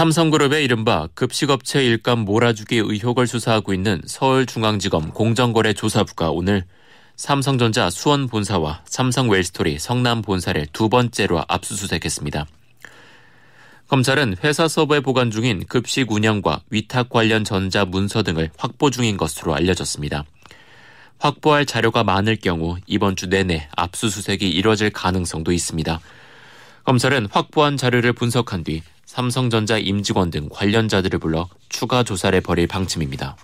삼성그룹의 이른바 급식업체 일감 몰아주기 의혹을 수사하고 있는 서울중앙지검 공정거래조사부가 오늘 삼성전자 수원 본사와 삼성 웰스토리 성남 본사를 두 번째로 압수수색했습니다. 검찰은 회사 서버에 보관 중인 급식 운영과 위탁 관련 전자 문서 등을 확보 중인 것으로 알려졌습니다. 확보할 자료가 많을 경우 이번 주 내내 압수수색이 이뤄질 가능성도 있습니다. 검찰은 확보한 자료를 분석한 뒤 삼성전자 임직원 등 관련자들을 불러 추가 조사를 벌일 방침입니다.